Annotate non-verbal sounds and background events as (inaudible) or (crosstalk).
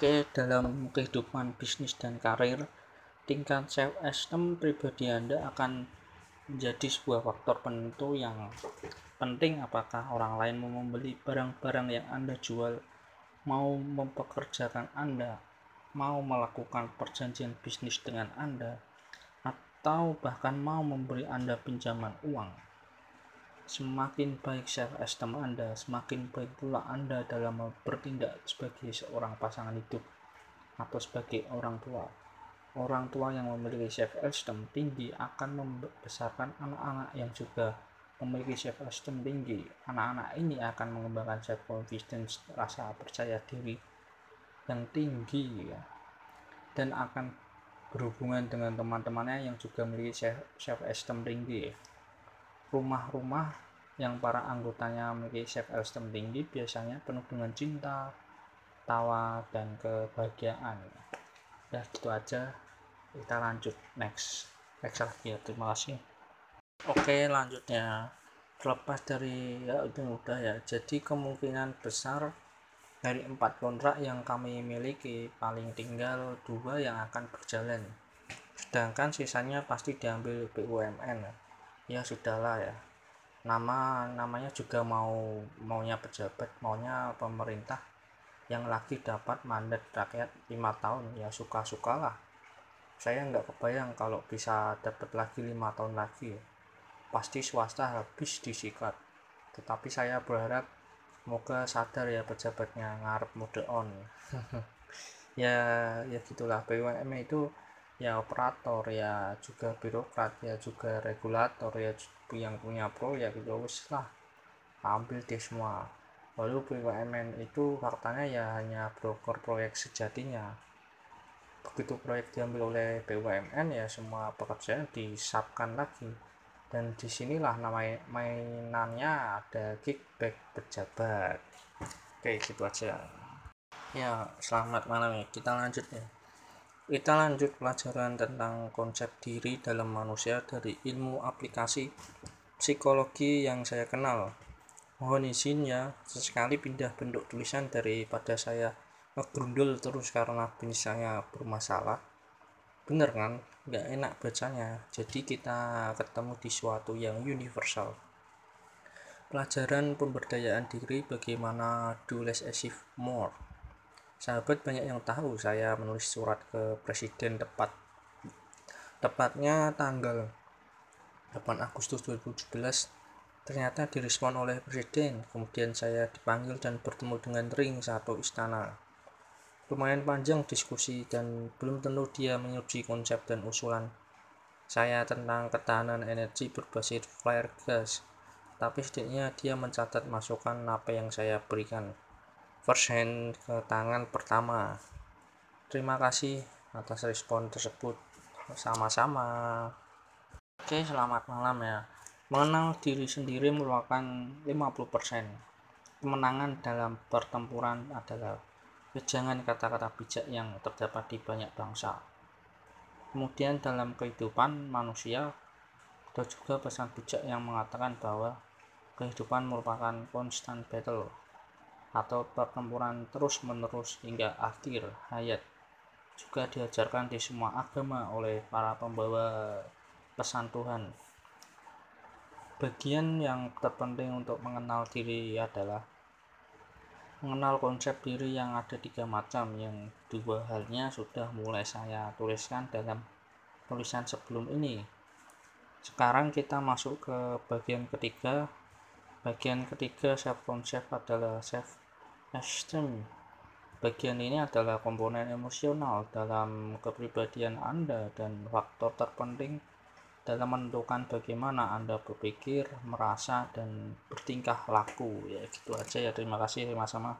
Oke, dalam kehidupan bisnis dan karir, tingkat self esteem pribadi Anda akan menjadi sebuah faktor penentu yang penting. Apakah orang lain mau membeli barang-barang yang Anda jual, mau mempekerjakan Anda, mau melakukan perjanjian bisnis dengan Anda, atau bahkan mau memberi Anda pinjaman uang semakin baik self esteem Anda, semakin baik pula Anda dalam bertindak sebagai seorang pasangan hidup atau sebagai orang tua. Orang tua yang memiliki self esteem tinggi akan membesarkan anak-anak yang juga memiliki self esteem tinggi. Anak-anak ini akan mengembangkan self confidence, rasa percaya diri yang tinggi ya. Dan akan berhubungan dengan teman-temannya yang juga memiliki self esteem tinggi rumah-rumah yang para anggotanya memiliki self esteem tinggi biasanya penuh dengan cinta, tawa, dan kebahagiaan. Ya gitu aja. Kita lanjut next. Next lagi ya. Terima kasih. Oke lanjutnya. Terlepas dari ya itu mudah ya. Jadi kemungkinan besar dari empat kontrak yang kami miliki paling tinggal dua yang akan berjalan. Sedangkan sisanya pasti diambil BUMN. Ya ya sudahlah ya. Nama namanya juga mau maunya pejabat maunya pemerintah yang lagi dapat mandat rakyat lima tahun ya suka sukalah saya nggak kebayang kalau bisa dapat lagi lima tahun lagi pasti swasta habis disikat. Tetapi saya berharap semoga sadar ya pejabatnya ngarep mode on. (laughs) Ya ya gitulah BUMN itu ya operator ya juga birokrat ya juga regulator ya yang punya proyek itu wis lah ambil deh semua. Lalu BUMN itu faktanya ya hanya broker proyek sejatinya. Begitu proyek diambil oleh BUMN ya semua pekerjaan disapkan lagi. Dan di sinilah nama mainannya ada kickback pejabat. Oke gitu aja. Ya selamat malam ya. Kita lanjut ya kita lanjut pelajaran tentang konsep diri dalam manusia dari ilmu aplikasi psikologi yang saya kenal. Mohon izin ya, sesekali pindah bentuk tulisan daripada saya ngegrundul terus karena bin saya bermasalah. Bener kan? Nggak enak bacanya. Jadi kita ketemu di suatu yang universal. Pelajaran pemberdayaan diri bagaimana do less achieve more sahabat banyak yang tahu saya menulis surat ke presiden tepat tepatnya tanggal 8 Agustus 2017 ternyata direspon oleh presiden kemudian saya dipanggil dan bertemu dengan ring satu istana. Lumayan panjang diskusi dan belum tentu dia menyetujui konsep dan usulan. Saya tentang ketahanan energi berbasis flare gas tapi setidaknya dia mencatat masukan apa yang saya berikan first hand ke tangan pertama. Terima kasih atas respon tersebut. Sama-sama. Oke selamat malam ya. Mengenal diri sendiri merupakan 50% kemenangan dalam pertempuran adalah kejangan kata-kata bijak yang terdapat di banyak bangsa. Kemudian dalam kehidupan manusia ada juga pesan bijak yang mengatakan bahwa kehidupan merupakan constant battle atau pertempuran terus-menerus hingga akhir hayat juga diajarkan di semua agama oleh para pembawa pesan Tuhan. Bagian yang terpenting untuk mengenal diri adalah mengenal konsep diri yang ada tiga macam yang dua halnya sudah mulai saya tuliskan dalam tulisan sebelum ini. Sekarang kita masuk ke bagian ketiga. Bagian ketiga self concept adalah self Esteem. Bagian ini adalah komponen emosional dalam kepribadian Anda dan faktor terpenting dalam menentukan bagaimana Anda berpikir, merasa, dan bertingkah laku. Ya gitu aja ya. Terima kasih sama-sama.